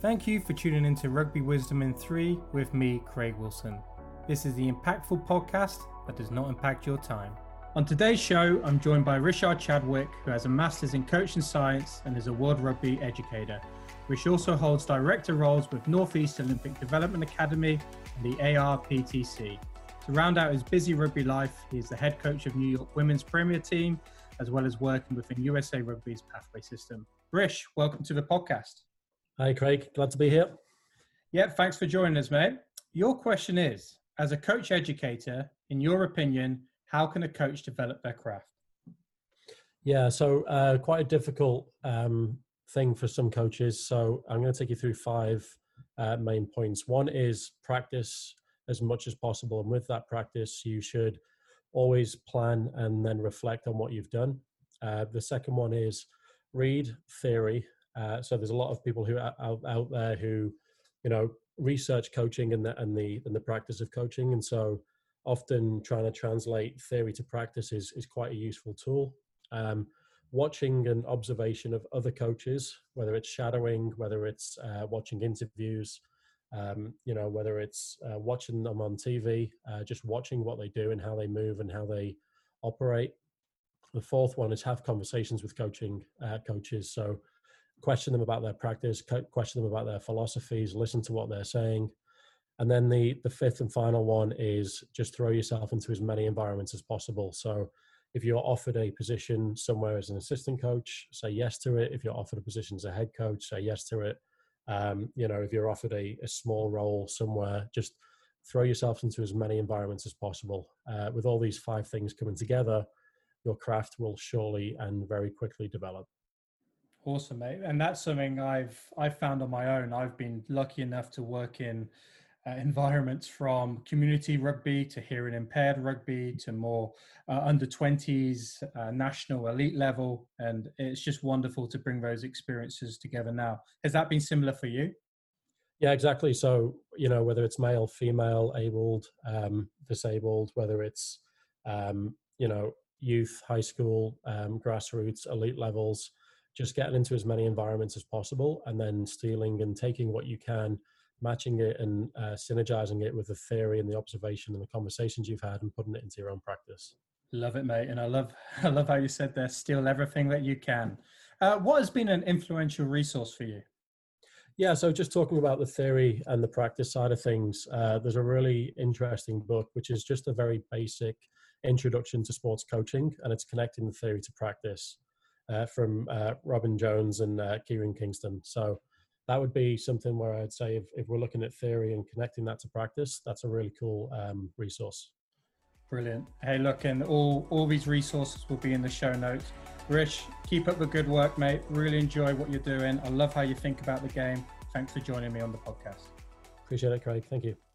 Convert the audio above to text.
Thank you for tuning into Rugby Wisdom in 3 with me, Craig Wilson. This is the impactful podcast that does not impact your time. On today's show, I'm joined by Richard Chadwick, who has a master's in coaching science and is a world rugby educator. Rich also holds director roles with Northeast Olympic Development Academy and the ARPTC. To round out his busy rugby life, he is the head coach of New York Women's Premier Team, as well as working within USA Rugby's pathway system. Rish, welcome to the podcast. Hi, Craig. Glad to be here. Yeah, thanks for joining us, mate. Your question is As a coach educator, in your opinion, how can a coach develop their craft? Yeah, so uh, quite a difficult um, thing for some coaches. So I'm going to take you through five uh, main points. One is practice as much as possible. And with that practice, you should always plan and then reflect on what you've done. Uh, the second one is read theory. Uh, so there's a lot of people who are out, out there who, you know, research coaching and the and the and the practice of coaching, and so often trying to translate theory to practice is is quite a useful tool. Um, watching and observation of other coaches, whether it's shadowing, whether it's uh, watching interviews, um, you know, whether it's uh, watching them on TV, uh, just watching what they do and how they move and how they operate. The fourth one is have conversations with coaching uh, coaches. So question them about their practice, question them about their philosophies, listen to what they're saying. And then the the fifth and final one is just throw yourself into as many environments as possible. So if you're offered a position somewhere as an assistant coach, say yes to it. If you're offered a position as a head coach, say yes to it um, you know, if you're offered a, a, small role somewhere, just throw yourself into as many environments as possible. Uh, with all these five things coming together, your craft will surely and very quickly develop. Awesome, mate. And that's something I've I've found on my own. I've been lucky enough to work in uh, environments from community rugby to hearing impaired rugby to more uh, under 20s uh, national elite level and it's just wonderful to bring those experiences together now has that been similar for you yeah exactly so you know whether it's male female abled um, disabled whether it's um, you know youth high school um, grassroots elite levels just getting into as many environments as possible and then stealing and taking what you can matching it and uh, synergizing it with the theory and the observation and the conversations you've had and putting it into your own practice. Love it, mate. And I love, I love how you said there, steal everything that you can. Uh, what has been an influential resource for you? Yeah, so just talking about the theory and the practice side of things, uh, there's a really interesting book, which is just a very basic introduction to sports coaching, and it's connecting the theory to practice uh, from uh, Robyn Jones and uh, Kieran Kingston. So that would be something where I'd say if, if we're looking at theory and connecting that to practice, that's a really cool um, resource. Brilliant. Hey, look, and all, all these resources will be in the show notes. Rich, keep up the good work, mate. Really enjoy what you're doing. I love how you think about the game. Thanks for joining me on the podcast. Appreciate it, Craig. Thank you.